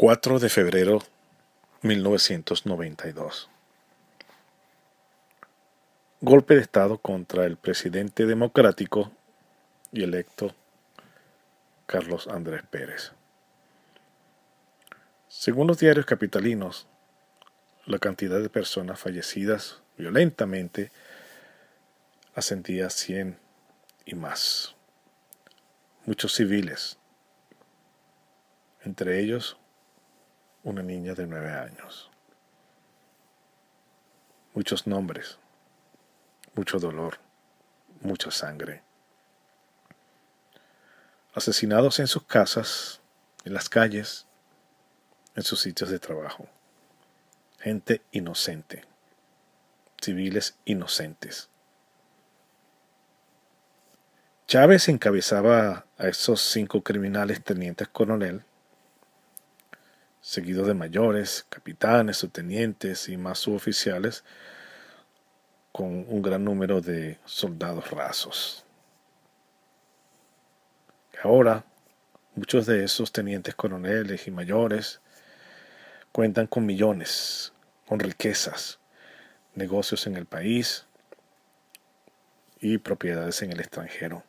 4 de febrero 1992. Golpe de Estado contra el presidente democrático y electo Carlos Andrés Pérez. Según los diarios capitalinos, la cantidad de personas fallecidas violentamente ascendía a 100 y más. Muchos civiles, entre ellos una niña de nueve años. Muchos nombres, mucho dolor, mucha sangre. Asesinados en sus casas, en las calles, en sus sitios de trabajo. Gente inocente, civiles inocentes. Chávez encabezaba a esos cinco criminales tenientes coronel seguido de mayores, capitanes, subtenientes y más suboficiales, con un gran número de soldados rasos. Ahora, muchos de esos tenientes coroneles y mayores cuentan con millones, con riquezas, negocios en el país y propiedades en el extranjero.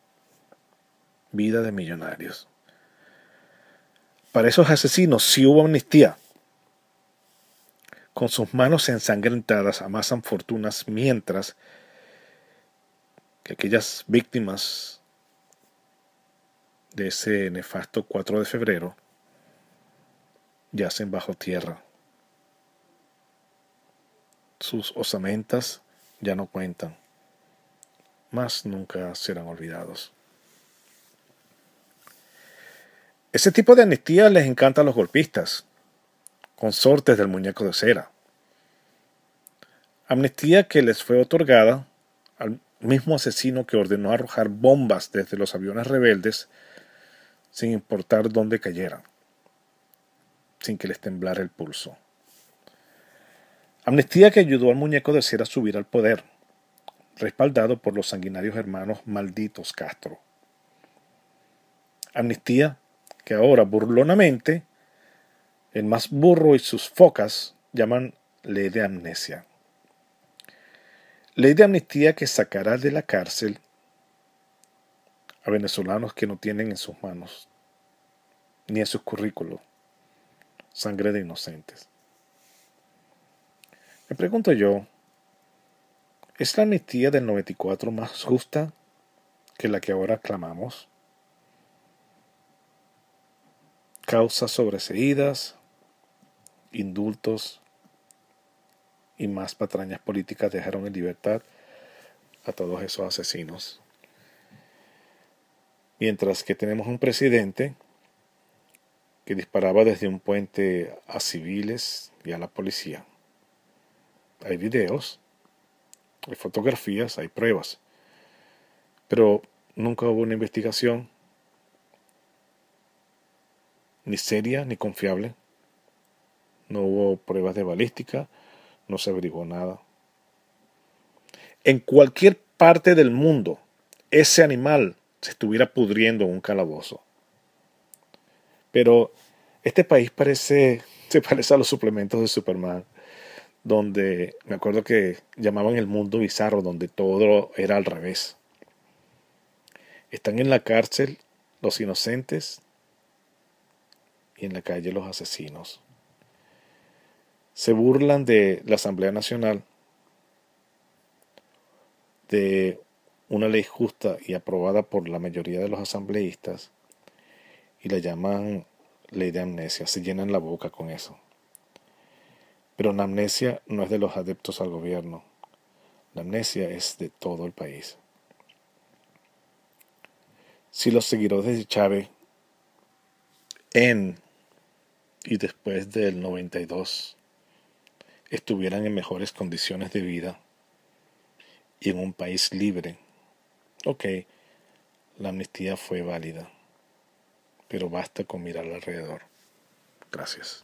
Vida de millonarios. Para esos asesinos si hubo amnistía. Con sus manos ensangrentadas amasan fortunas mientras que aquellas víctimas de ese nefasto 4 de febrero yacen bajo tierra. Sus osamentas ya no cuentan, más nunca serán olvidados. Ese tipo de amnistía les encanta a los golpistas, consortes del muñeco de cera. Amnistía que les fue otorgada al mismo asesino que ordenó arrojar bombas desde los aviones rebeldes sin importar dónde cayeran, sin que les temblara el pulso. Amnistía que ayudó al muñeco de cera a subir al poder, respaldado por los sanguinarios hermanos malditos Castro. Amnistía que ahora burlonamente el más burro y sus focas llaman ley de amnesia. Ley de amnistía que sacará de la cárcel a venezolanos que no tienen en sus manos, ni en sus currículos, sangre de inocentes. Me pregunto yo, ¿es la amnistía del 94 más justa que la que ahora clamamos? Causas sobreseídas, indultos y más patrañas políticas dejaron en libertad a todos esos asesinos. Mientras que tenemos un presidente que disparaba desde un puente a civiles y a la policía. Hay videos, hay fotografías, hay pruebas, pero nunca hubo una investigación ni seria ni confiable. No hubo pruebas de balística, no se averiguó nada. En cualquier parte del mundo, ese animal se estuviera pudriendo en un calabozo. Pero este país parece, se parece a los suplementos de Superman, donde me acuerdo que llamaban el mundo bizarro, donde todo era al revés. Están en la cárcel los inocentes y en la calle los asesinos. Se burlan de la Asamblea Nacional, de una ley justa y aprobada por la mayoría de los asambleístas, y la llaman ley de amnesia, se llenan la boca con eso. Pero la amnesia no es de los adeptos al gobierno, la amnesia es de todo el país. Si los seguidores de Chávez en y después del 92 estuvieran en mejores condiciones de vida y en un país libre, ok, la amnistía fue válida, pero basta con mirar alrededor. Gracias.